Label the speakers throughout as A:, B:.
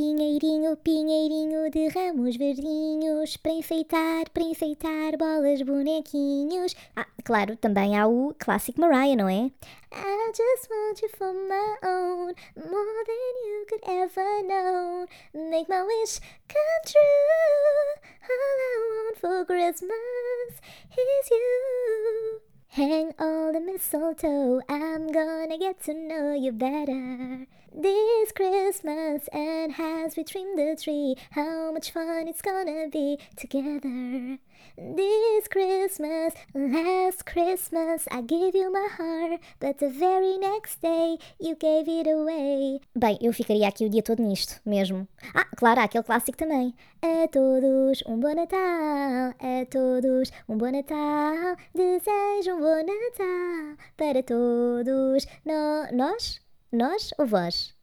A: Pinheirinho, pinheirinho de ramos verdinhos, para enfeitar, para enfeitar bolas, bonequinhos. Ah, claro, também há o clássico Mariah, não é? I just want you for my own, more than you could ever know. Make my wish come true. All I want for Christmas is you. Hang all the mistletoe, I'm gonna get to know you better. This Christmas, and as we trim the tree, how much fun it's gonna be together. This Christmas, last Christmas, I gave you my heart, but the very next day you gave it away. Bem, eu ficaria aqui o dia todo nisto, mesmo. Ah, claro, há aquele clássico também. A todos um bom Natal, a todos um bom Natal, desejo um bom Natal para todos. No, nós? Nós ou vós?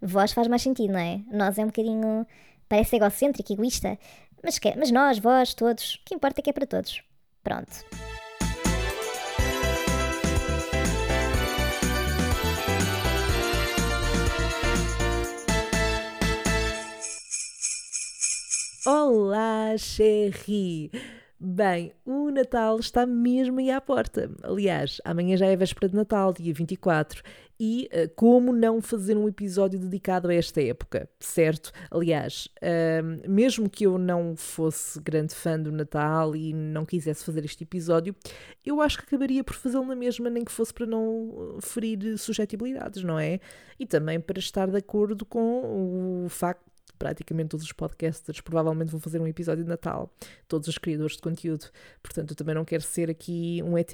A: Vós faz mais sentido, não é? Nós é um bocadinho. parece egocêntrico, egoísta. Mas, que, mas nós, vós, todos, o que importa é que é para todos. Pronto.
B: Olá, Cherry! Bem, o Natal está mesmo aí à porta. Aliás, amanhã já é véspera de Natal, dia 24, e uh, como não fazer um episódio dedicado a esta época, certo? Aliás, uh, mesmo que eu não fosse grande fã do Natal e não quisesse fazer este episódio, eu acho que acabaria por fazê-lo na mesma, nem que fosse para não ferir suscetibilidades, não é? E também para estar de acordo com o facto praticamente todos os podcasters provavelmente vão fazer um episódio de Natal, todos os criadores de conteúdo, portanto eu também não quero ser aqui um ET.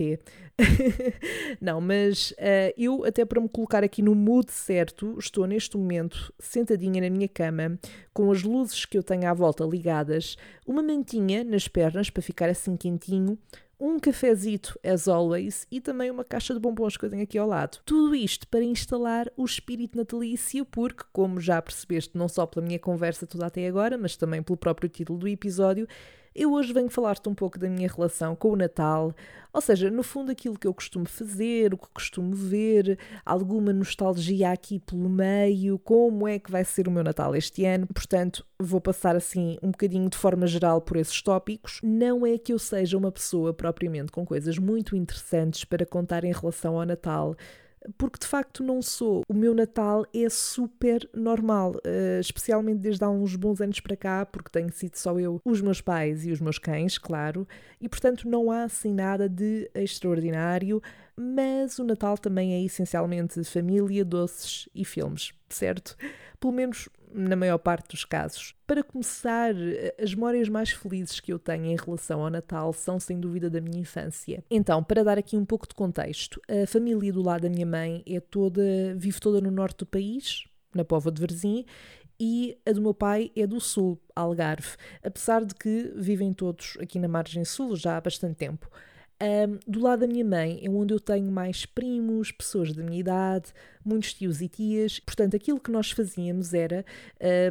B: não, mas uh, eu até para me colocar aqui no mood certo, estou neste momento sentadinha na minha cama, com as luzes que eu tenho à volta ligadas, uma mantinha nas pernas para ficar assim quentinho, um cafezito as always e também uma caixa de bombons que eu tenho aqui ao lado. Tudo isto para instalar o espírito natalício, porque, como já percebeste, não só pela minha conversa toda até agora, mas também pelo próprio título do episódio, eu hoje venho falar-te um pouco da minha relação com o Natal, ou seja, no fundo aquilo que eu costumo fazer, o que costumo ver, alguma nostalgia aqui pelo meio, como é que vai ser o meu Natal este ano. Portanto, vou passar assim um bocadinho de forma geral por esses tópicos. Não é que eu seja uma pessoa propriamente com coisas muito interessantes para contar em relação ao Natal porque de facto não sou. O meu Natal é super normal, uh, especialmente desde há uns bons anos para cá, porque tenho sido só eu, os meus pais e os meus cães, claro, e portanto não há assim nada de extraordinário, mas o Natal também é essencialmente família, doces e filmes, certo? Pelo menos na maior parte dos casos. Para começar, as memórias mais felizes que eu tenho em relação ao Natal são sem dúvida da minha infância. Então, para dar aqui um pouco de contexto, a família do lado da minha mãe é toda, vive toda no norte do país, na Pova de Varzim, e a do meu pai é do sul, Algarve, apesar de que vivem todos aqui na margem sul já há bastante tempo. Um, do lado da minha mãe é onde eu tenho mais primos, pessoas da minha idade, muitos tios e tias. Portanto, aquilo que nós fazíamos era,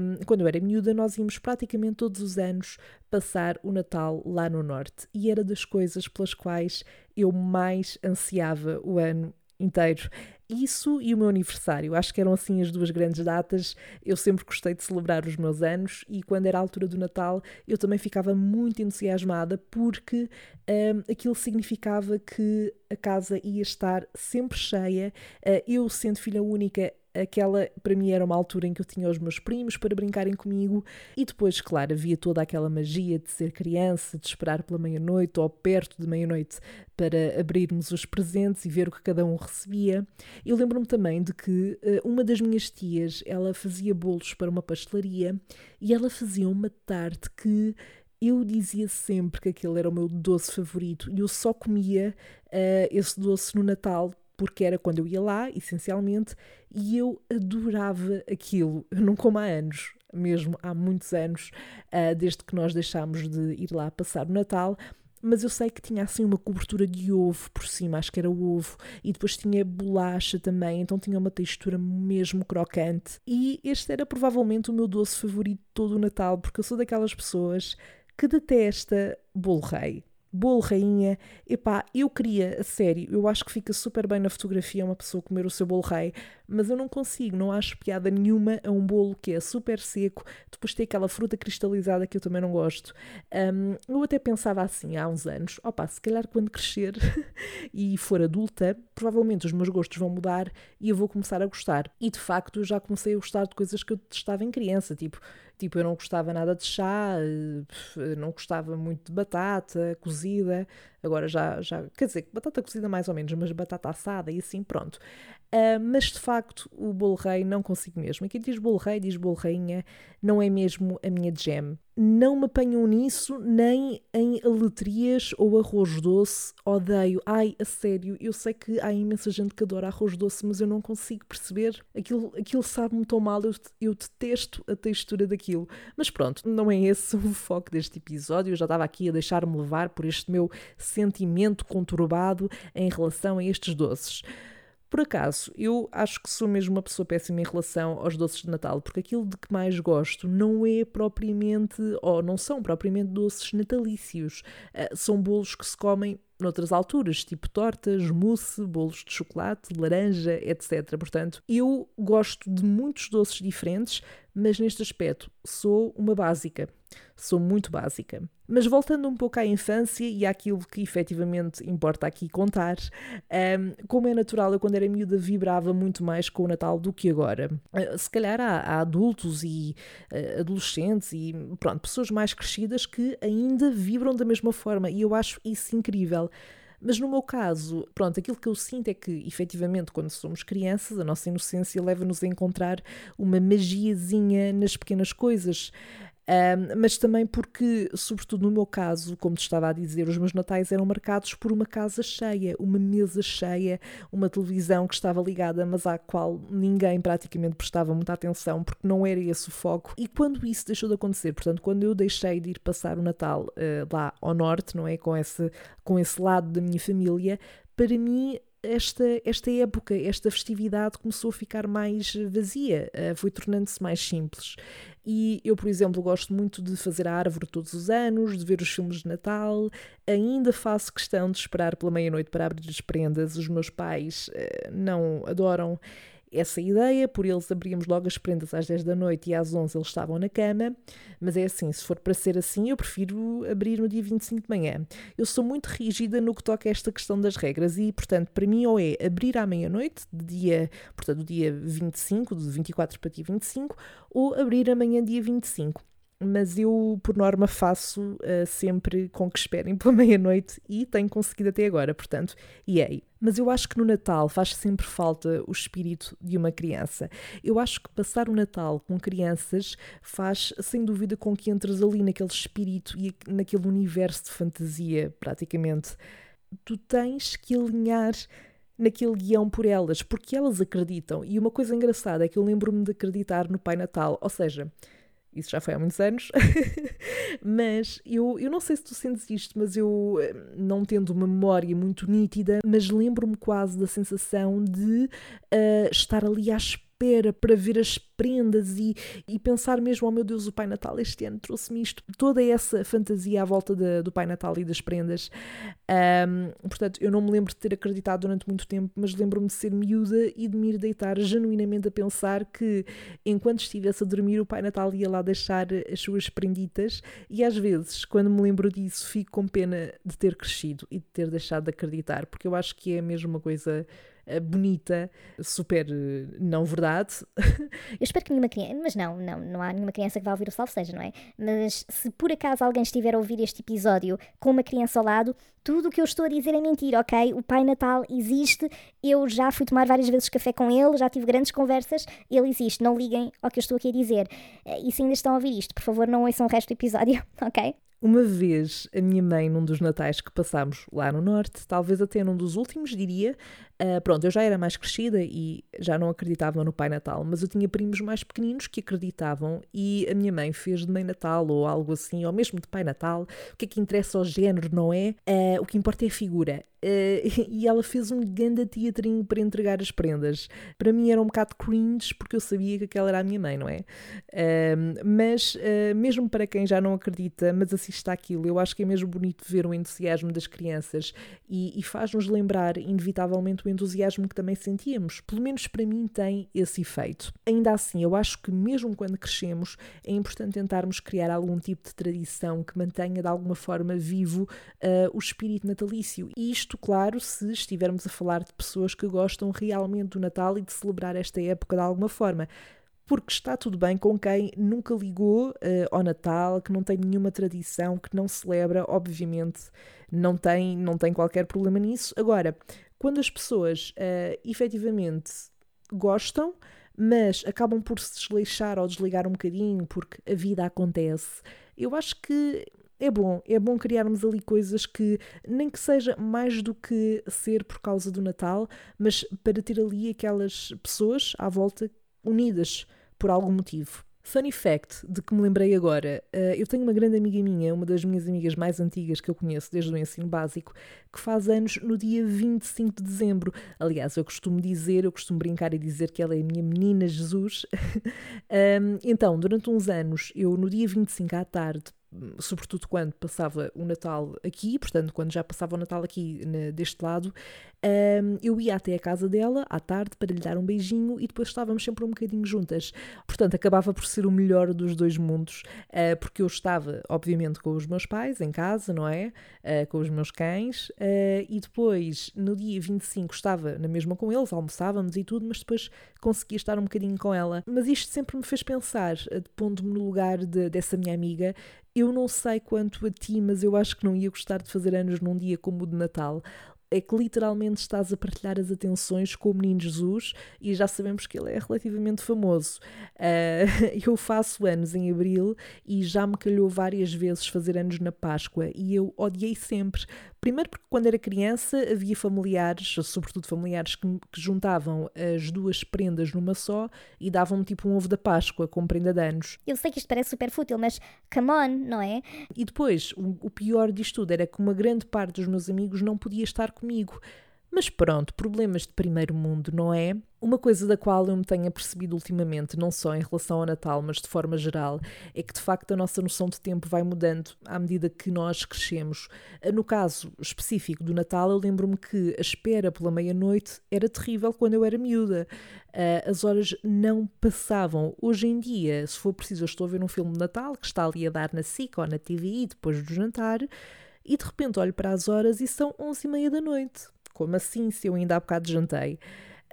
B: um, quando eu era miúda, nós íamos praticamente todos os anos passar o Natal lá no Norte. E era das coisas pelas quais eu mais ansiava o ano inteiro. Isso e o meu aniversário, acho que eram assim as duas grandes datas. Eu sempre gostei de celebrar os meus anos e quando era a altura do Natal eu também ficava muito entusiasmada porque um, aquilo significava que a casa ia estar sempre cheia. Uh, eu, sendo filha única, aquela para mim era uma altura em que eu tinha os meus primos para brincarem comigo e depois, claro, havia toda aquela magia de ser criança, de esperar pela meia-noite ou perto de meia-noite para abrirmos os presentes e ver o que cada um recebia. Eu lembro-me também de que uh, uma das minhas tias, ela fazia bolos para uma pastelaria e ela fazia uma tarte que eu dizia sempre que aquele era o meu doce favorito e eu só comia uh, esse doce no Natal porque era quando eu ia lá, essencialmente, e eu adorava aquilo. Eu não como há anos, mesmo há muitos anos, uh, desde que nós deixámos de ir lá passar o Natal. Mas eu sei que tinha assim uma cobertura de ovo por cima, acho que era ovo, e depois tinha bolacha também, então tinha uma textura mesmo crocante. E este era provavelmente o meu doce favorito todo o Natal, porque eu sou daquelas pessoas que detesta bolo rei bolo rainha. Epá, eu queria, a sério, eu acho que fica super bem na fotografia uma pessoa comer o seu bolo rei, mas eu não consigo, não acho piada nenhuma a um bolo que é super seco, depois tem aquela fruta cristalizada que eu também não gosto. Um, eu até pensava assim há uns anos, opá, se calhar quando crescer e for adulta, provavelmente os meus gostos vão mudar e eu vou começar a gostar. E de facto eu já comecei a gostar de coisas que eu testava em criança, tipo Tipo, eu não gostava nada de chá, eh, não gostava muito de batata cozida. Agora já, já quer dizer, batata cozida mais ou menos, mas batata assada e assim, pronto. Uh, mas de facto, o bolo rei não consigo mesmo. Quem diz bolo rei, diz bolo rainha, não é mesmo a minha gem. Não me apanham nisso, nem em aletrias ou arroz doce. Odeio. Ai, a sério, eu sei que há imensa gente que adora arroz doce, mas eu não consigo perceber. Aquilo, aquilo sabe-me tão mal, eu, eu detesto a textura daquilo. Mas pronto, não é esse o foco deste episódio. Eu já estava aqui a deixar-me levar por este meu sentimento conturbado em relação a estes doces. Por acaso, eu acho que sou mesmo uma pessoa péssima em relação aos doces de Natal, porque aquilo de que mais gosto não é propriamente, ou não são propriamente doces natalícios. Uh, são bolos que se comem noutras alturas, tipo tortas, mousse, bolos de chocolate, laranja, etc. Portanto, eu gosto de muitos doces diferentes, mas neste aspecto sou uma básica. Sou muito básica. Mas voltando um pouco à infância e àquilo que efetivamente importa aqui contar, um, como é natural, eu quando era miúda vibrava muito mais com o Natal do que agora. Uh, se calhar há, há adultos e uh, adolescentes e pronto, pessoas mais crescidas que ainda vibram da mesma forma e eu acho isso incrível. Mas no meu caso, pronto, aquilo que eu sinto é que, efetivamente, quando somos crianças, a nossa inocência leva-nos a encontrar uma magiazinha nas pequenas coisas. Um, mas também porque, sobretudo no meu caso, como te estava a dizer, os meus natais eram marcados por uma casa cheia, uma mesa cheia, uma televisão que estava ligada, mas à qual ninguém praticamente prestava muita atenção, porque não era esse o foco. E quando isso deixou de acontecer, portanto, quando eu deixei de ir passar o Natal uh, lá ao norte, não é? Com esse, com esse lado da minha família, para mim esta, esta época, esta festividade começou a ficar mais vazia, uh, foi tornando-se mais simples. E eu, por exemplo, gosto muito de fazer a árvore todos os anos, de ver os filmes de Natal, ainda faço questão de esperar pela meia-noite para abrir as prendas. Os meus pais uh, não adoram essa ideia, por eles abríamos logo as prendas às 10 da noite e às 11 eles estavam na cama, mas é assim, se for para ser assim, eu prefiro abrir no dia 25 de manhã. Eu sou muito rígida no que toca a esta questão das regras e, portanto, para mim ou é abrir à meia-noite, de dia, portanto, do dia 25, de 24 para dia 25, ou abrir amanhã dia 25 mas eu, por norma, faço uh, sempre com que esperem pela meia-noite e tenho conseguido até agora, portanto, yay. Mas eu acho que no Natal faz sempre falta o espírito de uma criança. Eu acho que passar o Natal com crianças faz, sem dúvida, com que entres ali naquele espírito e naquele universo de fantasia, praticamente. Tu tens que alinhar naquele guião por elas, porque elas acreditam. E uma coisa engraçada é que eu lembro-me de acreditar no Pai Natal, ou seja, isso já foi há muitos anos, mas eu, eu não sei se tu sentes isto, mas eu, eh, não tendo uma memória muito nítida, mas lembro-me quase da sensação de uh, estar ali à espera espera para ver as prendas e, e pensar mesmo, oh meu Deus, o Pai Natal este ano trouxe-me isto, toda essa fantasia à volta de, do Pai Natal e das prendas. Um, portanto, eu não me lembro de ter acreditado durante muito tempo, mas lembro-me de ser miúda e de me ir deitar genuinamente a pensar que enquanto estivesse a dormir, o Pai Natal ia lá deixar as suas prenditas e às vezes, quando me lembro disso, fico com pena de ter crescido e de ter deixado de acreditar, porque eu acho que é mesmo uma coisa bonita, super eh, não verdade.
A: Eu espero que nenhuma criança, mas não, não, não há nenhuma criança que vá ouvir o Salve Seja, não é? Mas se por acaso alguém estiver a ouvir este episódio com uma criança ao lado, tudo o que eu estou a dizer é mentira, ok? O Pai Natal existe, eu já fui tomar várias vezes café com ele, já tive grandes conversas, ele existe, não liguem ao que eu estou aqui a dizer. Eh, e se ainda estão a ouvir isto, por favor, não ouçam o resto do episódio, ok?
B: Uma vez, a minha mãe, num dos natais que passámos lá no Norte, talvez até num dos últimos, diria, Uh, pronto, eu já era mais crescida e já não acreditava no Pai Natal, mas eu tinha primos mais pequeninos que acreditavam e a minha mãe fez de Mãe Natal ou algo assim, ou mesmo de Pai Natal. O que é que interessa ao género, não é? Uh, o que importa é a figura. Uh, e ela fez um grande teatrinho para entregar as prendas. Para mim era um bocado cringe, porque eu sabia que aquela era a minha mãe, não é? Mas, mesmo para quem já não acredita, mas assiste àquilo, eu acho que é mesmo bonito ver o entusiasmo das crianças e, e faz-nos lembrar, inevitavelmente, o entusiasmo que também sentíamos. Pelo menos para mim tem esse efeito. Ainda assim, eu acho que mesmo quando crescemos, é importante tentarmos criar algum tipo de tradição que mantenha de alguma forma vivo o espírito natalício. E isto isto, claro, se estivermos a falar de pessoas que gostam realmente do Natal e de celebrar esta época de alguma forma. Porque está tudo bem com quem nunca ligou uh, ao Natal, que não tem nenhuma tradição, que não celebra, obviamente, não tem, não tem qualquer problema nisso. Agora, quando as pessoas uh, efetivamente gostam, mas acabam por se desleixar ou desligar um bocadinho porque a vida acontece, eu acho que é bom, é bom criarmos ali coisas que nem que seja mais do que ser por causa do Natal, mas para ter ali aquelas pessoas à volta unidas por algum motivo. Funny fact de que me lembrei agora, uh, eu tenho uma grande amiga minha, uma das minhas amigas mais antigas que eu conheço desde o ensino básico, que faz anos no dia 25 de dezembro. Aliás, eu costumo dizer, eu costumo brincar e dizer que ela é a minha menina Jesus. então, durante uns anos, eu no dia 25 à tarde sobretudo quando passava o Natal aqui, portanto, quando já passava o Natal aqui na, deste lado, um, eu ia até a casa dela à tarde para lhe dar um beijinho e depois estávamos sempre um bocadinho juntas. Portanto, acabava por ser o melhor dos dois mundos, uh, porque eu estava, obviamente, com os meus pais em casa, não é? Uh, com os meus cães, uh, e depois, no dia 25, estava na mesma com eles, almoçávamos e tudo, mas depois conseguia estar um bocadinho com ela. Mas isto sempre me fez pensar, pondo-me no lugar de, dessa minha amiga, eu não sei quanto a ti, mas eu acho que não ia gostar de fazer anos num dia como o de Natal é que literalmente estás a partilhar as atenções com o menino Jesus e já sabemos que ele é relativamente famoso. Uh, eu faço anos em abril e já me calhou várias vezes fazer anos na Páscoa e eu odiei sempre. Primeiro porque quando era criança havia familiares, sobretudo familiares, que, que juntavam as duas prendas numa só e davam-me tipo um ovo da Páscoa com prenda de anos.
A: Eu sei que isto parece super fútil, mas come on, não é?
B: E depois, o, o pior disto tudo era que uma grande parte dos meus amigos não podia estar comigo. Mas pronto, problemas de primeiro mundo, não é? Uma coisa da qual eu me tenho apercebido ultimamente, não só em relação ao Natal, mas de forma geral, é que de facto a nossa noção de tempo vai mudando à medida que nós crescemos. No caso específico do Natal, eu lembro-me que a espera pela meia-noite era terrível quando eu era miúda. Ah, as horas não passavam. Hoje em dia, se for preciso, eu estou a ver um filme de Natal que está ali a dar na SIC ou na TVI depois do jantar e de repente olho para as horas e são onze e meia da noite. Como assim, se eu ainda há bocado jantei?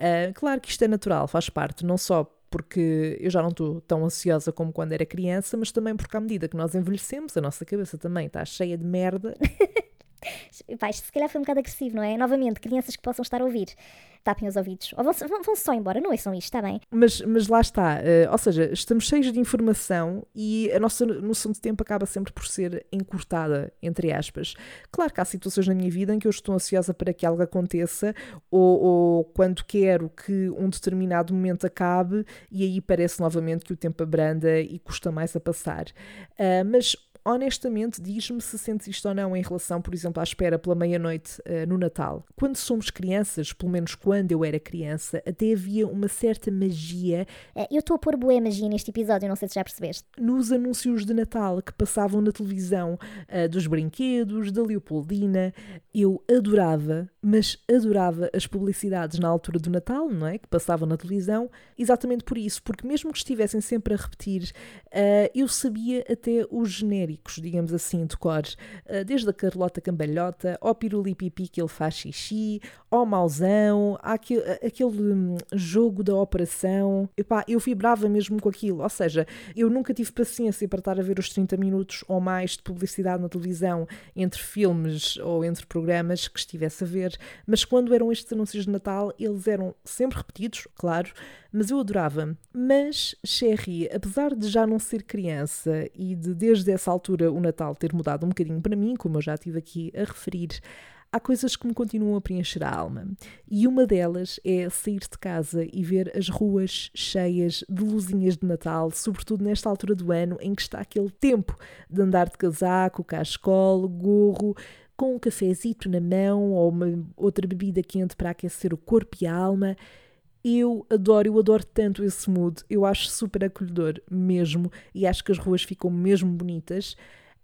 B: Uh, claro que isto é natural, faz parte, não só porque eu já não estou tão ansiosa como quando era criança, mas também porque à medida que nós envelhecemos, a nossa cabeça também está cheia de merda.
A: Pai, se calhar foi um bocado agressivo, não é? Novamente, crianças que possam estar a ouvir tapem os ouvidos. Ou vão, vão, só embora, não ouçam isto, está bem?
B: Mas, mas lá está, uh, ou seja, estamos cheios de informação e a nossa noção de tempo acaba sempre por ser encurtada, entre aspas. Claro que há situações na minha vida em que eu estou ansiosa para que algo aconteça ou, ou quando quero que um determinado momento acabe e aí parece novamente que o tempo abranda e custa mais a passar. Uh, mas honestamente, diz-me se sentes isto ou não em relação, por exemplo, à espera pela meia-noite uh, no Natal. Quando somos crianças, pelo menos quando eu era criança, até havia uma certa magia.
A: Eh, eu estou a pôr boa magia neste episódio, não sei se já percebeste.
B: Nos anúncios de Natal que passavam na televisão uh, dos brinquedos, da Leopoldina, eu adorava, mas adorava as publicidades na altura do Natal, não é? Que passavam na televisão, exatamente por isso, porque mesmo que estivessem sempre a repetir, uh, eu sabia até os digamos assim, de cores, ah, desde a Carlota Cambalhota, ao Pirulipipi que ele faz xixi, ao Mauzão, aquele hum, jogo da operação. Epá, eu vibrava mesmo com aquilo, ou seja, eu nunca tive paciência para estar a ver os 30 minutos ou mais de publicidade na televisão entre filmes ou entre programas que estivesse a ver, mas quando eram estes anúncios de Natal, eles eram sempre repetidos, claro, mas eu adorava. Mas, Sherry, apesar de já não ser criança e de desde essa altura o Natal ter mudado um bocadinho para mim, como eu já estive aqui a referir, há coisas que me continuam a preencher a alma. E uma delas é sair de casa e ver as ruas cheias de luzinhas de Natal, sobretudo nesta altura do ano em que está aquele tempo de andar de casaco, cascol, gorro, com um cafezito na mão ou uma outra bebida quente para aquecer o corpo e a alma. Eu adoro, eu adoro tanto esse mood, eu acho super acolhedor mesmo e acho que as ruas ficam mesmo bonitas.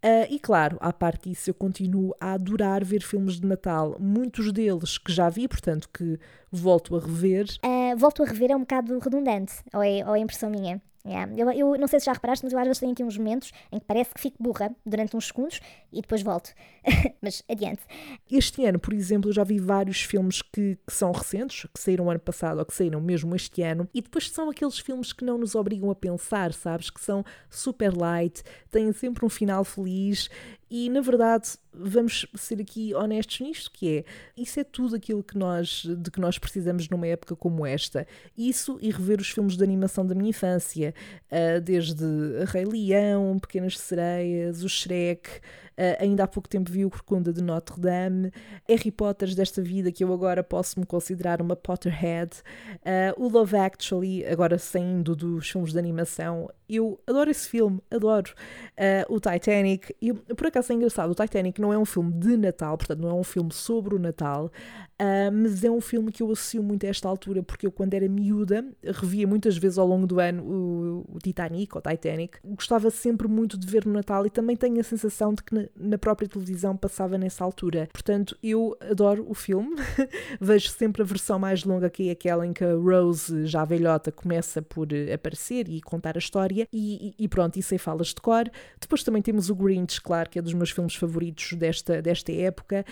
B: Uh, e claro, à parte disso, eu continuo a adorar ver filmes de Natal, muitos deles que já vi, portanto que volto a rever.
A: Uh, volto a rever é um bocado redundante, ou é, ou é impressão minha? Yeah. Eu, eu não sei se já reparaste, mas eu às vezes tenho aqui uns momentos em que parece que fico burra durante uns segundos e depois volto. mas adiante.
B: Este ano, por exemplo, eu já vi vários filmes que, que, são recentes, que saíram ano passado ou que saíram mesmo este ano, e depois são aqueles filmes que não nos obrigam a pensar, sabes? Que são super light, têm sempre um final feliz e na verdade, vamos ser aqui honestos nisto, que é, isso é tudo aquilo que nós, de que nós precisamos numa época como esta. Isso e rever os filmes de animação da minha infância, uh, desde Rei Leão, Pequenas Sereias, o Shrek, Uh, ainda há pouco tempo vi o Corcunda de Notre Dame, Harry Potters desta vida, que eu agora posso me considerar uma Potterhead, uh, o Love Actually, agora saindo dos filmes de animação. Eu adoro esse filme, adoro. Uh, o Titanic, eu, por acaso é engraçado, o Titanic não é um filme de Natal, portanto não é um filme sobre o Natal, Uh, mas é um filme que eu associo muito a esta altura, porque eu, quando era miúda, revia muitas vezes ao longo do ano o, o Titanic ou Titanic. Gostava sempre muito de ver no Natal e também tenho a sensação de que na, na própria televisão passava nessa altura. Portanto, eu adoro o filme, vejo sempre a versão mais longa, que é aquela em que a Rose, já velhota, começa por aparecer e contar a história, e, e, e pronto, isso aí falas de cor. Depois também temos o Grinch, claro, que é dos meus filmes favoritos desta, desta época.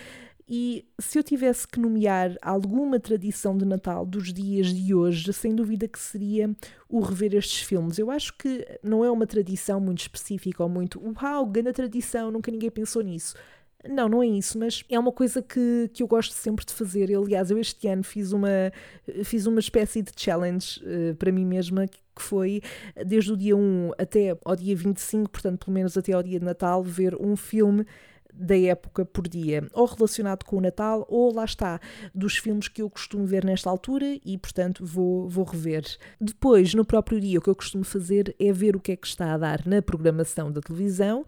B: E se eu tivesse que nomear alguma tradição de Natal dos dias de hoje, sem dúvida que seria o rever estes filmes. Eu acho que não é uma tradição muito específica ou muito, uau, grande tradição, nunca ninguém pensou nisso. Não, não é isso, mas é uma coisa que, que eu gosto sempre de fazer. Aliás, eu este ano fiz uma, fiz uma espécie de challenge uh, para mim mesma, que foi desde o dia 1 até ao dia 25, portanto, pelo menos até ao dia de Natal, ver um filme da época por dia, ou relacionado com o Natal, ou lá está, dos filmes que eu costumo ver nesta altura e, portanto, vou, vou rever. Depois, no próprio dia, o que eu costumo fazer é ver o que é que está a dar na programação da televisão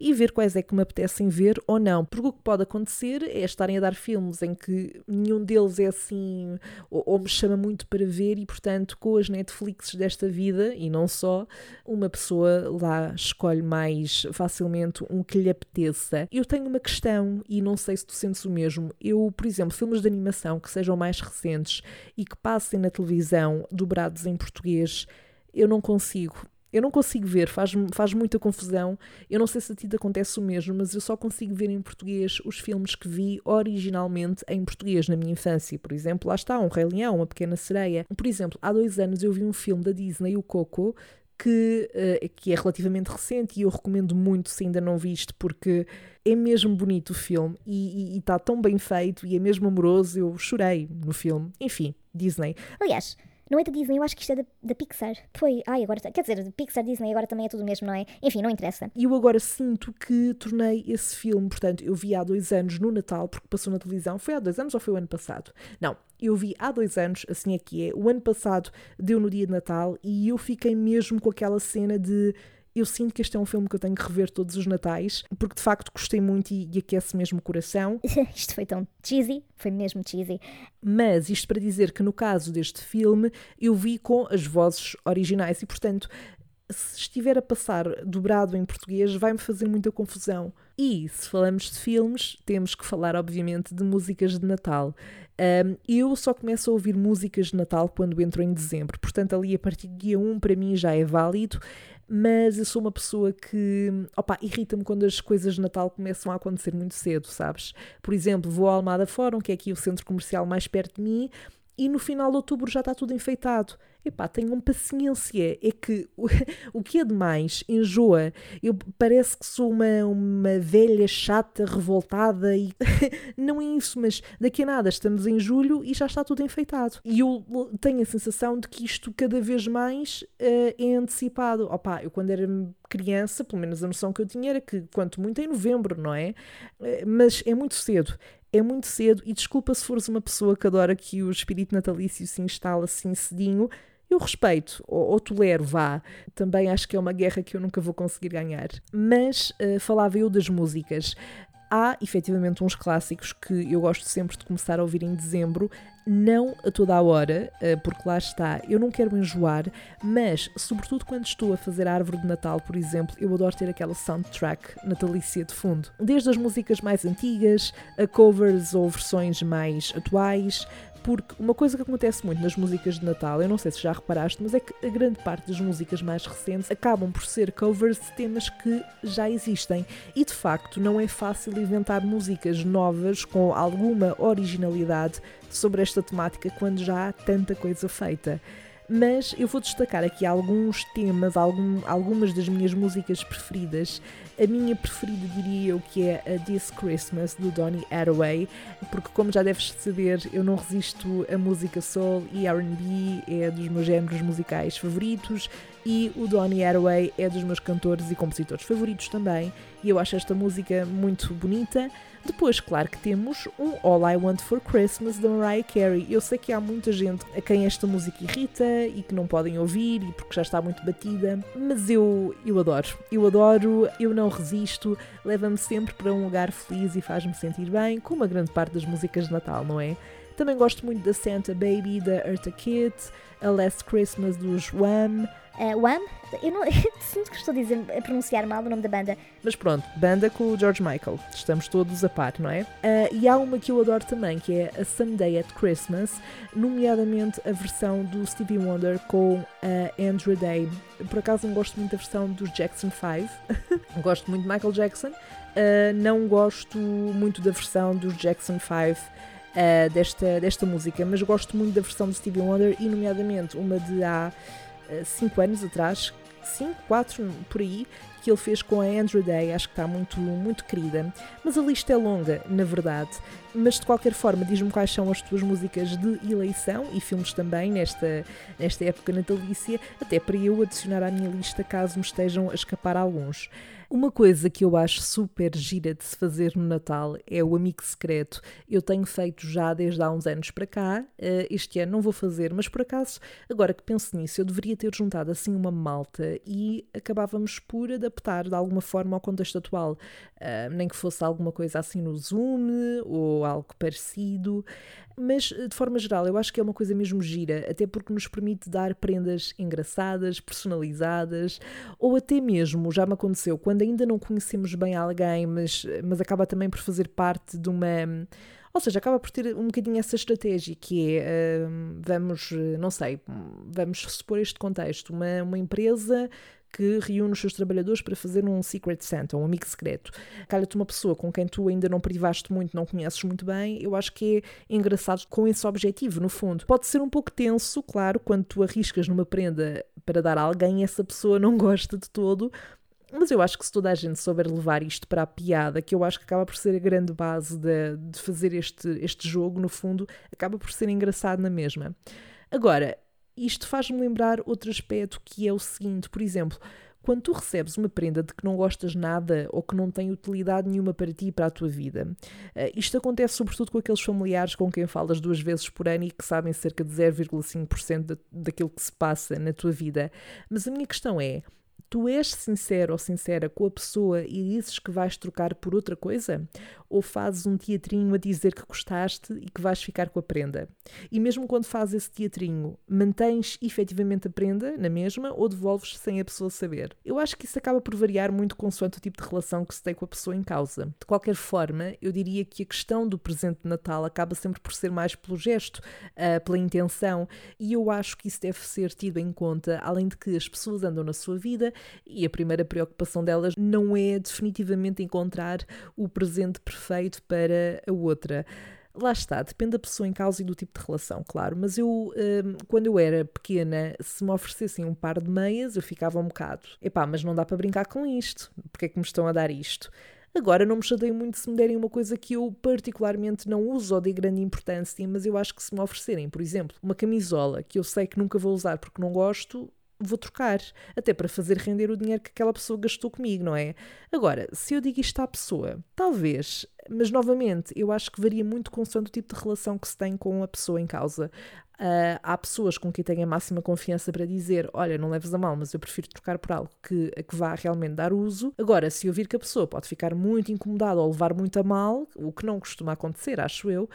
B: e ver quais é que me apetecem ver ou não. Porque o que pode acontecer é estarem a dar filmes em que nenhum deles é assim, ou, ou me chama muito para ver, e, portanto, com as Netflix desta vida, e não só, uma pessoa lá escolhe mais facilmente um que lhe apeteça. Eu tenho uma questão e não sei se tu sentes o mesmo. Eu, por exemplo, filmes de animação que sejam mais recentes e que passem na televisão dobrados em português, eu não consigo. Eu não consigo ver, faz, faz muita confusão. Eu não sei se a ti te acontece o mesmo, mas eu só consigo ver em português os filmes que vi originalmente em português na minha infância. Por exemplo, lá está, Um Rei Leão, Uma Pequena Sereia. Por exemplo, há dois anos eu vi um filme da Disney, o Coco, que, uh, que é relativamente recente e eu recomendo muito se ainda não viste, porque é mesmo bonito o filme e está tão bem feito e é mesmo amoroso. Eu chorei no filme. Enfim, Disney.
A: Aliás, não é da Disney, eu acho que isto é da, da Pixar. Foi, ai, agora, quer dizer, Pixar, Disney, agora também é tudo mesmo, não é? Enfim, não interessa.
B: E eu agora sinto que tornei esse filme, portanto, eu vi há dois anos no Natal, porque passou na televisão. Foi há dois anos ou foi o ano passado? Não, eu vi há dois anos, assim é que é. O ano passado deu no dia de Natal e eu fiquei mesmo com aquela cena de eu sinto que este é um filme que eu tenho que rever todos os natais, porque de facto gostei muito e, e aquece mesmo o coração.
A: isto foi tão cheesy, foi mesmo cheesy.
B: Mas isto para dizer que no caso deste filme eu vi com as vozes originais e portanto se estiver a passar dobrado em português, vai-me fazer muita confusão. E se falamos de filmes, temos que falar, obviamente, de músicas de Natal. Um, eu só começo a ouvir músicas de Natal quando entro em dezembro, portanto, ali a partir do dia 1 para mim já é válido mas eu sou uma pessoa que, opa, irrita-me quando as coisas de Natal começam a acontecer muito cedo, sabes? Por exemplo, vou ao Almada Fórum, que é aqui o centro comercial mais perto de mim, e no final de outubro já está tudo enfeitado. Epá, tenham paciência, é que o, que é demais enjoa. Eu parece que sou uma, uma velha chata, revoltada e não é isso, mas daqui a nada estamos em julho e já está tudo enfeitado. E eu tenho a sensação de que isto cada vez mais uh, é antecipado. Opa, eu quando era criança, pelo menos a noção que eu tinha era que quanto muito em novembro, não é? Uh, mas é muito cedo. é muito cedo e desculpa se fores uma pessoa que adora que o espírito natalício se instala assim cedinho. Eu respeito, ou, ou tolero, vá. Também acho que é uma guerra que eu nunca vou conseguir ganhar. Mas uh, falava eu das músicas. Há efetivamente uns clássicos que eu gosto sempre de começar a ouvir em dezembro, não a toda a hora, eh, porque lá está, eu não quero enjoar, mas sobretudo quando estou a fazer a árvore de Natal, por exemplo, eu adoro ter aquela soundtrack natalícia de fundo. Desde as músicas mais antigas, a covers ou versões mais atuais, porque uma coisa que acontece muito nas músicas de Natal, eu não sei se já reparaste, mas é que a grande parte das músicas mais recentes acabam por ser covers de temas que já existem. E de facto não é fácil inventar músicas novas com alguma originalidade sobre esta temática quando já há tanta coisa feita mas eu vou destacar aqui alguns temas, algum, algumas das minhas músicas preferidas. A minha preferida diria eu que é a This Christmas do Donny Hathaway, porque como já deves saber, eu não resisto a música soul e R&B é dos meus géneros musicais favoritos e o Donny Hathaway é dos meus cantores e compositores favoritos também, e eu acho esta música muito bonita. Depois, claro que temos um All I Want for Christmas da Mariah Carey. Eu sei que há muita gente a quem esta música irrita e que não podem ouvir e porque já está muito batida, mas eu, eu adoro. Eu adoro, eu não resisto, leva-me sempre para um lugar feliz e faz-me sentir bem, como a grande parte das músicas de Natal, não é? Também gosto muito da Santa Baby, da Eartha Kitt, a Last Christmas dos Wham,
A: Uh, Wham? Eu não sinto que estou a, dizer, a pronunciar mal o nome da banda.
B: Mas pronto, banda com o George Michael. Estamos todos a par, não é? Uh, e há uma que eu adoro também, que é a Sunday at Christmas, nomeadamente a versão do Stevie Wonder com a Andrew Day. Por acaso não gosto muito da versão dos Jackson 5. gosto muito de Michael Jackson. Uh, não gosto muito da versão dos Jackson 5. Uh, desta, desta música, mas gosto muito da versão do Stevie Wonder e, nomeadamente, uma de há 5 anos atrás, 5, 4 por aí, que ele fez com a Andrew Day, acho que está muito, muito querida. Mas a lista é longa, na verdade. Mas de qualquer forma, diz-me quais são as tuas músicas de eleição e filmes também nesta, nesta época natalícia, até para eu adicionar à minha lista caso me estejam a escapar alguns. Uma coisa que eu acho super gira de se fazer no Natal é o amigo secreto. Eu tenho feito já desde há uns anos para cá. Uh, este ano não vou fazer, mas por acaso, agora que penso nisso, eu deveria ter juntado assim uma malta e acabávamos por adaptar de alguma forma ao contexto atual. Uh, nem que fosse alguma coisa assim no Zoom ou algo parecido mas de forma geral eu acho que é uma coisa mesmo gira, até porque nos permite dar prendas engraçadas, personalizadas, ou até mesmo, já me aconteceu, quando ainda não conhecemos bem alguém, mas, mas acaba também por fazer parte de uma. Ou seja, acaba por ter um bocadinho essa estratégia que é, uh, vamos, não sei, vamos supor este contexto, uma, uma empresa que reúne os seus trabalhadores para fazer um Secret Santa, um amigo secreto. Calha-te uma pessoa com quem tu ainda não privaste muito, não conheces muito bem, eu acho que é engraçado com esse objetivo, no fundo. Pode ser um pouco tenso, claro, quando tu arriscas numa prenda para dar a alguém essa pessoa não gosta de todo, mas eu acho que se toda a gente souber levar isto para a piada, que eu acho que acaba por ser a grande base de, de fazer este, este jogo, no fundo, acaba por ser engraçado na mesma. Agora, isto faz-me lembrar outro aspecto que é o seguinte, por exemplo, quando tu recebes uma prenda de que não gostas nada ou que não tem utilidade nenhuma para ti e para a tua vida, uh, isto acontece sobretudo com aqueles familiares com quem falas duas vezes por ano e que sabem cerca de 0,5% daquilo que se passa na tua vida. Mas a minha questão é: tu és sincero ou sincera com a pessoa e dizes que vais trocar por outra coisa? Ou fazes um teatrinho a dizer que gostaste e que vais ficar com a prenda? E mesmo quando fazes esse teatrinho, mantens efetivamente a prenda na mesma ou devolves sem a pessoa saber? Eu acho que isso acaba por variar muito consoante o tipo de relação que se tem com a pessoa em causa. De qualquer forma, eu diria que a questão do presente de Natal acaba sempre por ser mais pelo gesto, uh, pela intenção, e eu acho que isso deve ser tido em conta, além de que as pessoas andam na sua vida e a primeira preocupação delas não é definitivamente encontrar o presente perfeito para a outra. Lá está, depende da pessoa em causa e do tipo de relação, claro. Mas eu, hum, quando eu era pequena, se me oferecessem um par de meias, eu ficava um bocado. Epá, mas não dá para brincar com isto. Porque é que me estão a dar isto? Agora não me chateio muito se me derem uma coisa que eu particularmente não uso ou de grande importância, mas eu acho que se me oferecerem, por exemplo, uma camisola que eu sei que nunca vou usar porque não gosto, vou trocar, até para fazer render o dinheiro que aquela pessoa gastou comigo, não é? Agora, se eu digo isto à pessoa, talvez, mas novamente, eu acho que varia muito consoante o tipo de relação que se tem com a pessoa em causa. Uh, há pessoas com quem tenho a máxima confiança para dizer: Olha, não leves a mal, mas eu prefiro trocar por algo que, que vá realmente dar uso. Agora, se eu vir que a pessoa pode ficar muito incomodada ou levar muito a mal, o que não costuma acontecer, acho eu,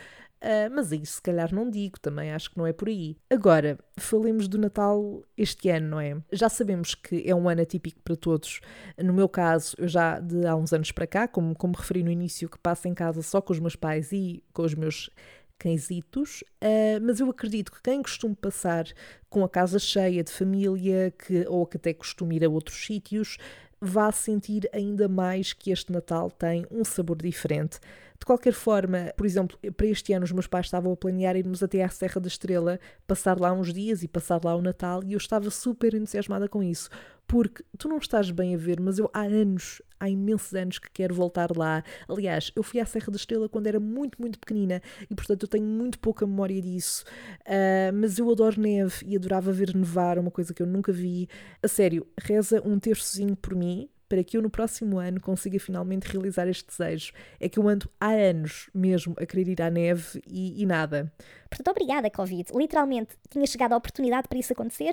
B: Uh, mas aí se calhar não digo, também acho que não é por aí. Agora, falemos do Natal este ano, não é? Já sabemos que é um ano atípico para todos. No meu caso, eu já de há uns anos para cá, como, como referi no início, que passo em casa só com os meus pais e com os meus cãezitos, uh, mas eu acredito que quem costuma passar com a casa cheia de família que, ou que até costuma ir a outros sítios, vá sentir ainda mais que este Natal tem um sabor diferente. De qualquer forma, por exemplo, para este ano os meus pais estavam a planear irmos até à Serra da Estrela, passar lá uns dias e passar lá o Natal, e eu estava super entusiasmada com isso, porque tu não estás bem a ver, mas eu há anos, há imensos anos que quero voltar lá. Aliás, eu fui à Serra da Estrela quando era muito, muito pequenina e, portanto, eu tenho muito pouca memória disso. Uh, mas eu adoro neve e adorava ver nevar, uma coisa que eu nunca vi. A sério, reza um terçozinho por mim, para que eu no próximo ano consiga finalmente realizar este desejo. É que eu ando há anos mesmo a querer ir à neve e, e nada.
A: Portanto, obrigada, Covid. Literalmente, tinha chegado a oportunidade para isso acontecer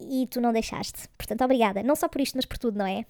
A: e tu não deixaste. Portanto, obrigada. Não só por isto, mas por tudo, não é?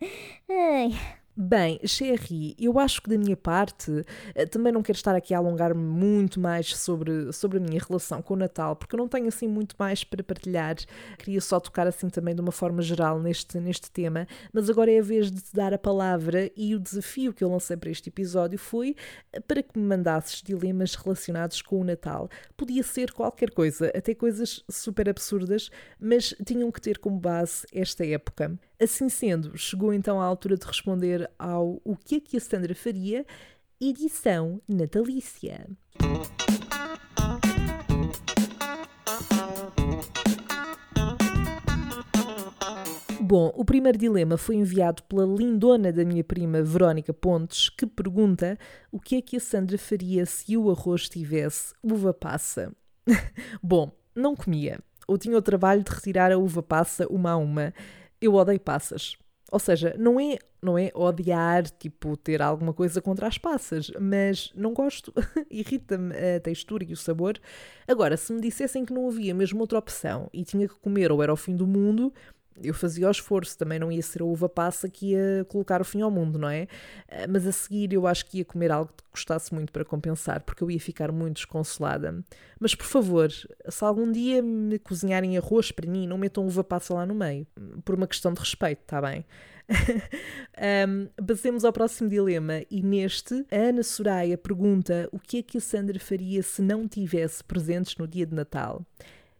B: Ai. Bem, Sherry, eu acho que da minha parte eh, também não quero estar aqui a alongar-me muito mais sobre, sobre a minha relação com o Natal, porque eu não tenho assim muito mais para partilhar. Queria só tocar assim também de uma forma geral neste, neste tema, mas agora é a vez de te dar a palavra e o desafio que eu lancei para este episódio foi eh, para que me mandasses dilemas relacionados com o Natal. Podia ser qualquer coisa, até coisas super absurdas, mas tinham que ter como base esta época. Assim sendo, chegou então a altura de responder ao O que é que a Sandra faria, edição natalícia. Bom, o primeiro dilema foi enviado pela lindona da minha prima Verónica Pontes, que pergunta o que é que a Sandra faria se o arroz tivesse uva passa. Bom, não comia, ou tinha o trabalho de retirar a uva passa uma a uma eu odeio passas. Ou seja, não é, não é odiar, tipo, ter alguma coisa contra as passas, mas não gosto, irrita-me a textura e o sabor. Agora, se me dissessem que não havia mesmo outra opção e tinha que comer ou era o fim do mundo, eu fazia o esforço, também não ia ser a uva passa que ia colocar o fim ao mundo, não é? Eh, mas a seguir eu acho que ia comer algo que gostasse muito para compensar, porque eu ia ficar muito desconsolada. Mas por favor, se algum dia me cozinharem arroz para mim, não metam uva passa lá no meio, por uma questão de respeito, está bem? um, passemos ao próximo dilema e neste a Ana Soraya pergunta o que é que a Sandra faria se não tivesse presentes no dia de Natal.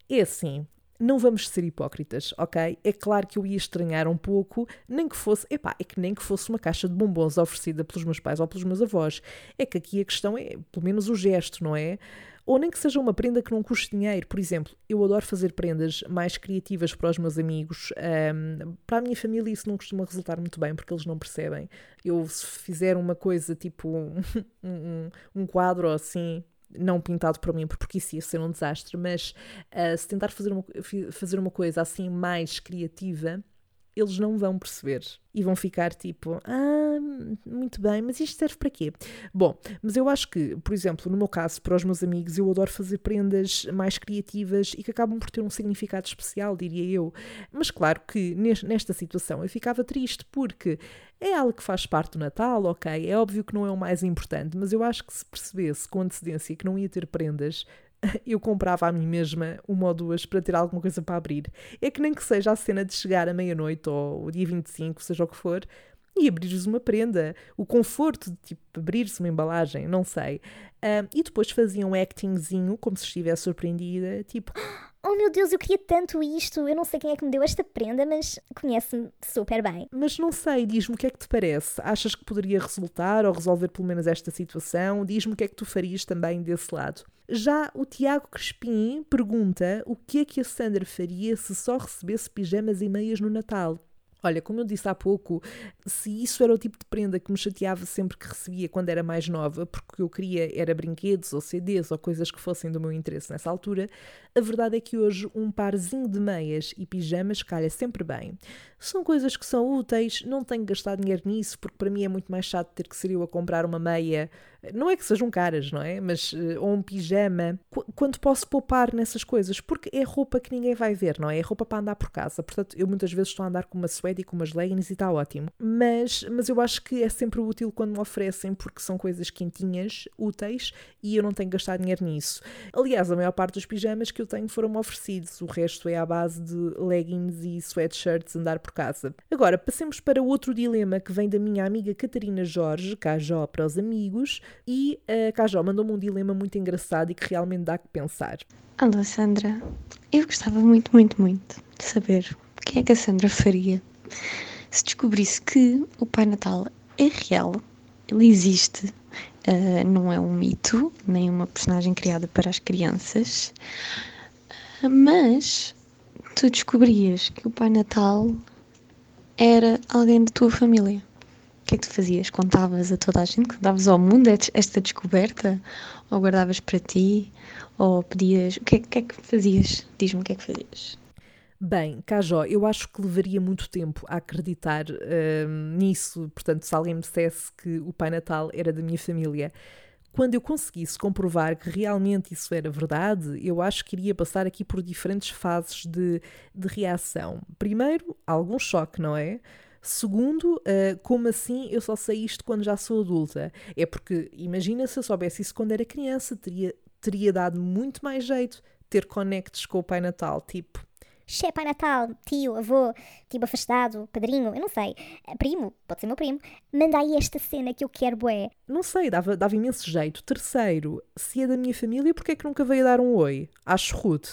B: É assim, não vamos ser hipócritas, ok? É claro que eu ia estranhar um pouco, nem que fosse, epá, é que nem que fosse uma caixa de bombons oferecida pelos meus pais ou pelos meus avós. É que aqui a questão é, pelo menos, o gesto, não é? Ou nem que seja uma prenda que não custe dinheiro. Por exemplo, eu adoro fazer prendas mais criativas para os meus amigos. Um, para a minha família isso não costuma resultar muito bem, porque eles não percebem. Eu, se fizer uma coisa tipo um, um, um quadro assim, não pintado para mim, porque isso ia ser um desastre, mas uh, se tentar fazer uma, fazer uma coisa assim mais criativa, eles não vão perceber e vão ficar tipo, ah, muito bem, mas isto serve para quê? Bom, mas eu acho que, por exemplo, no meu caso, para os meus amigos, eu adoro fazer prendas mais criativas e que acabam por ter um significado especial, diria eu. Mas claro que nesta situação eu ficava triste porque é algo que faz parte do Natal, ok, é óbvio que não é o mais importante, mas eu acho que se percebesse com antecedência que não ia ter prendas, eu comprava a mim mesma uma ou duas para ter alguma coisa para abrir. É que nem que seja a cena de chegar à meia-noite ou o dia 25, seja o que for, e abrires uma prenda. O conforto de tipo, abrir-se uma embalagem, não sei. Uh, e depois faziam um actingzinho, como se estivesse surpreendida, tipo.
A: Oh meu Deus, eu queria tanto isto. Eu não sei quem é que me deu esta prenda, mas conhece-me super bem.
B: Mas não sei, diz-me o que é que te parece. Achas que poderia resultar ou resolver pelo menos esta situação? Diz-me o que é que tu farias também desse lado. Já o Tiago Crespim pergunta o que é que a Sandra faria se só recebesse pijamas e meias no Natal. Olha, como eu disse há pouco, se isso era o tipo de prenda que me chateava sempre que recebia quando era mais nova, porque o que eu queria era brinquedos ou CDs ou coisas que fossem do meu interesse nessa altura, a verdade é que hoje um parzinho de meias e pijamas calha sempre bem. São coisas que são úteis, não tenho gastado dinheiro nisso, porque para mim é muito mais chato ter que ser eu a comprar uma meia. Não é que sejam caras, não é? Mas, eh, ou um pijama. Quando posso poupar nessas coisas, porque é roupa que ninguém vai ver, não é? É roupa para andar por casa. Portanto, eu muitas vezes estou a andar com uma suede e com umas leggings e está ótimo. Mas, mas eu acho que é sempre útil quando me oferecem, porque são coisas quentinhas, úteis, e eu não tenho gastado dinheiro nisso. Aliás, a maior parte dos pijamas que eu tenho foram oferecidos. O resto é à base de leggings e sweatshirts andar por casa. Agora, passemos para outro dilema que vem da minha amiga Catarina Jorge, Cajó para os amigos, e a Cajó mandou-me um dilema muito engraçado e que realmente dá que pensar.
C: Alô, Sandra. Eu gostava muito, muito, muito de saber o que é que a Sandra faria se descobrisse que o Pai Natal é real, ele existe, uh, não é um mito, nem uma personagem criada para as crianças, uh, mas tu descobrias que o Pai Natal era alguém da tua família. O que é que tu fazias? Contavas a toda a gente? Contavas ao mundo esta descoberta? Ou guardavas para ti? Ou pedias. O que é, que, é que fazias? Diz-me o que é que fazias.
B: Bem, Cajó, eu acho que levaria muito tempo a acreditar uh, nisso. Portanto, se alguém me dissesse que o Pai Natal era da minha família, quando eu conseguisse comprovar que realmente isso era verdade, eu acho que iria passar aqui por diferentes fases de, de reação. Primeiro, algum choque, não é? Segundo, uh, como assim eu só sei isto quando já sou adulta? É porque, imagina se eu soubesse isso quando era criança, teria, teria dado muito mais jeito ter conectos com o Pai Natal, tipo,
A: Xé, Pai Natal, tio, avô, tio afastado, padrinho, eu não sei, eh, primo, pode ser meu primo, manda aí esta cena que eu quero, bué.
B: Não sei, dava, dava imenso jeito. Terceiro, se é da minha família, porque é que nunca veio dar um oi? Acho rude.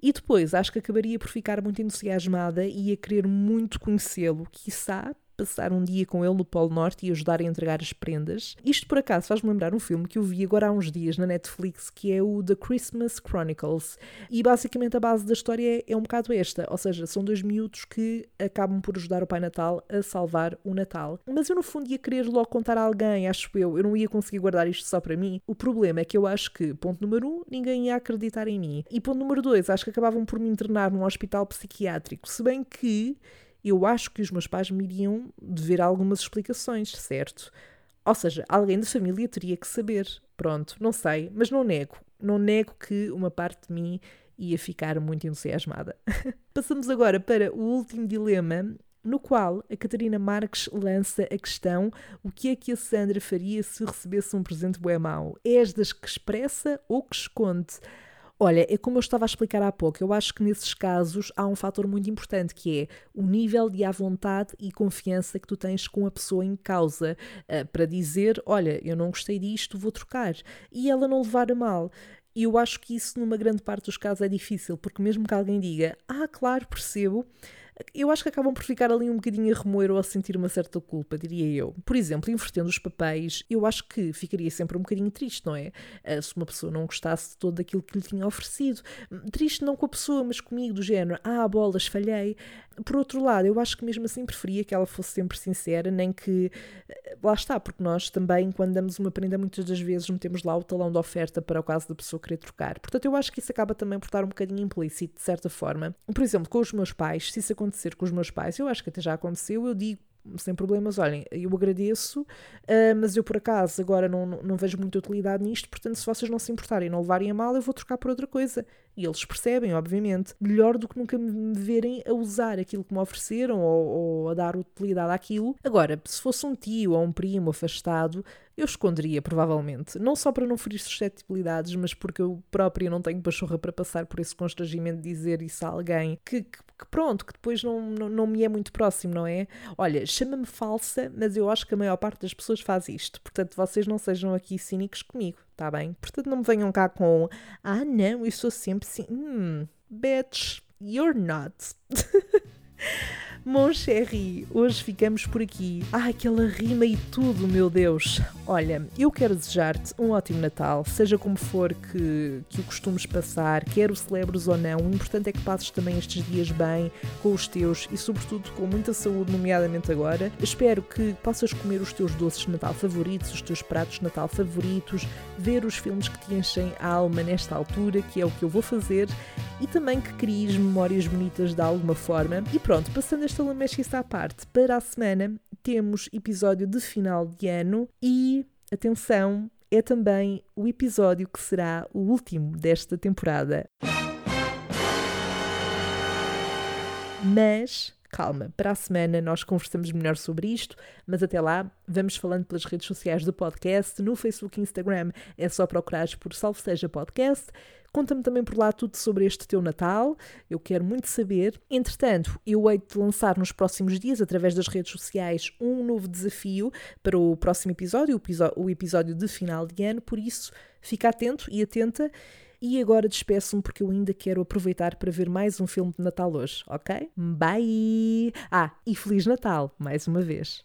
B: E depois, acho que acabaria por ficar muito entusiasmada e a querer muito conhecê-lo, quiçá passar um dia com ele no Polo Norte e ajudar a entregar as prendas. Isto por acaso faz-me lembrar um filme que eu vi agora há uns dias na Netflix, que é o The Christmas Chronicles. E basicamente a base da história é, um bocado esta, ou seja, são dois miúdos que acabam por ajudar o Pai Natal a salvar o Natal. Mas eu no fundo ia querer logo contar a alguém, acho eu, eu não ia conseguir guardar isto só para mim. O problema é que eu acho que, ponto número um, ninguém ia acreditar em mim. E ponto número dois, acho que acabavam por me internar num hospital psiquiátrico, se bem que eu acho que os meus pais me iriam dever algumas explicações, certo? Ou seja, alguém da família teria que saber. Pronto, não sei, mas não nego. Não nego que uma parte de mim ia ficar muito entusiasmada. Passamos agora para o último dilema, no qual a Catarina Marques lança a questão: o que é que a Sandra faria se recebesse um presente bué mau? És das que expressa ou que esconde? Olha, é como eu estava a explicar há pouco, eu acho que nesses casos há um fator muito importante que é o nível de à vontade e confiança que tu tens com a pessoa em causa uh, para dizer: Olha, eu não gostei disto, vou trocar. E ela não levar a mal. E eu acho que isso, numa grande parte dos casos, é difícil, porque mesmo que alguém diga: Ah, claro, percebo eu acho que acabam por ficar ali um bocadinho a remoer ou a sentir uma certa culpa, diria eu. Por exemplo, invertendo os papéis, eu acho que ficaria sempre um bocadinho triste, não é? Ah, se uma pessoa não gostasse de todo aquilo que lhe tinha oferecido. Triste não com a pessoa, mas comigo, do género, ah, bolas, falhei. Por outro lado, eu acho que mesmo assim preferia que ela fosse sempre sincera, nem que. Ah, lá está, porque nós também, quando damos uma prenda, muitas das vezes metemos lá o talão de oferta para o caso da pessoa querer trocar. Portanto, eu acho que isso acaba também por estar um bocadinho implícito, de certa forma. Por exemplo, com os meus pais, se isso acontecer acontecer com os meus pais, eu acho que até já aconteceu, eu digo sem problemas, olhem, eu agradeço, uh, mas eu por acaso agora não, não, vejo muita utilidade nisto, portanto, se vocês não se importarem e não levarem a mal, eu vou trocar por outra coisa. E eles percebem, obviamente. Melhor do que nunca me verem a usar aquilo que me ofereceram ou, ou a dar utilidade àquilo. Agora, se fosse um tio ou um primo afastado, eu esconderia, provavelmente. Não só para não ferir suscetibilidades, mas porque eu própria não tenho pachorra para passar por esse constrangimento de dizer isso a alguém que, que, que pronto, que depois não, não, não, me é muito próximo, não é? Olha, chama-me falsa, mas eu acho que a maior parte das pessoas faz isto. Portanto, vocês não sejam aqui cínicos comigo, tá bem? Portanto, não me venham cá com ah, não, eu sou sempre assim. Hum, bitch, you're not. Mon chéri, hoje ficamos por aqui. Ai, aquela rima e tudo, meu Deus. Olha, eu quero desejar-te um ótimo Natal, seja como for que, que o costumes passar, quer o celebres ou não. O importante é que passes também estes dias bem com os teus e, sobretudo, com muita saúde, nomeadamente agora. Espero que possas comer os teus doces de Natal favoritos, os teus pratos de Natal favoritos, ver os filmes que te enchem a alma nesta altura, que é o que eu vou fazer, e também que cries memórias bonitas de alguma forma. E pronto, passando esta lamechice à parte, para a semana temos episódio de final de ano e, atenção, é também o episódio que será o último desta temporada. Mas calma, para a semana nós conversamos melhor sobre isto, mas até lá vamos falando pelas redes sociais do podcast, no Facebook e Instagram é só procurares por Salve Seja Podcast. Conta-me também por lá tudo sobre este teu Natal, eu quero muito saber. Entretanto, eu hei de lançar nos próximos dias, através das redes sociais, um novo desafio para o próximo episódio, o episódio de final de ano, por isso fica atento e atenta. E agora despeço-me porque eu ainda quero aproveitar para ver mais um filme de Natal hoje, ok? Bye! Ah, e Feliz Natal, mais uma vez!